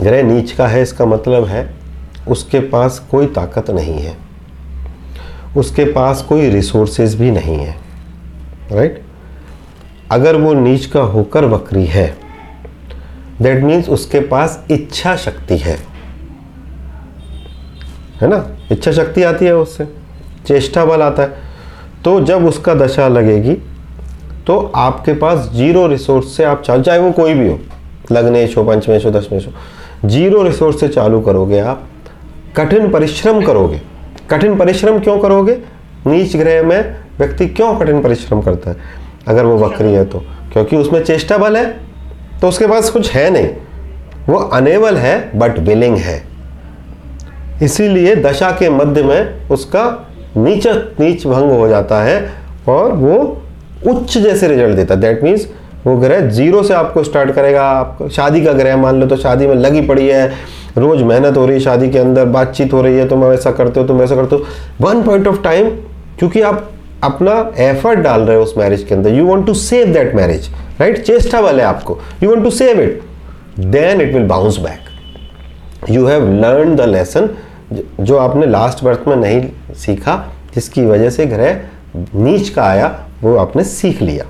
ग्रह नीच का है, इसका मतलब है उसके पास कोई ताकत नहीं है। उसके पास कोई रिसोर्सेज भी नहीं है। राइट अगर वो नीच का होकर वक्री है दैट मीन्स उसके पास इच्छा शक्ति है। है ना? इच्छा शक्ति आती है उससे। चेष्टा बल आता है। तो जब उसका दशा लगेगी तो आपके पास ज़ीरो रिसोर्स से आप चालू चाहे वो कोई भी हो। लग्नेश हो पंचमेश हो दशमेश हो ज़ीरो रिसोर्स से चालू करोगे आप, कठिन परिश्रम करोगे। कठिन परिश्रम क्यों करोगे? नीच ग्रह में व्यक्ति क्यों कठिन परिश्रम करता है? अगर वो वक्री है तो। क्योंकि उसमें चेष्टा बल है तो उसके पास कुछ है नहीं। वो अनेबल है बट विलिंग है। इसीलिए दशा के मध्य में उसका नीच नीच भंग हो जाता है, और वो उच्च जैसे रिज़ल्ट देता दैट मीन्स वो ग्रह ज़ीरो से आपको स्टार्ट करेगा। आप शादी का ग्रह मान लो तो शादी में लगी पड़ी है, रोज मेहनत हो रही है शादी के अंदर, बातचीत हो रही है, तुम ऐसा करते हो, तुम ऐसा करते हो। वन पॉइंट ऑफ़ टाइम क्योंकि आप अपना एफर्ट डाल रहे हो उस मैरिज के अंदर। You want to save that marriage right चेष्टा वाले आपको। You want to save it then it will bounce back you have learn the lesson जो आपने लास्ट बर्थ में नहीं सीखा, जिसकी वजह से ग्रह नीच का आया, वो आपने सीख लिया।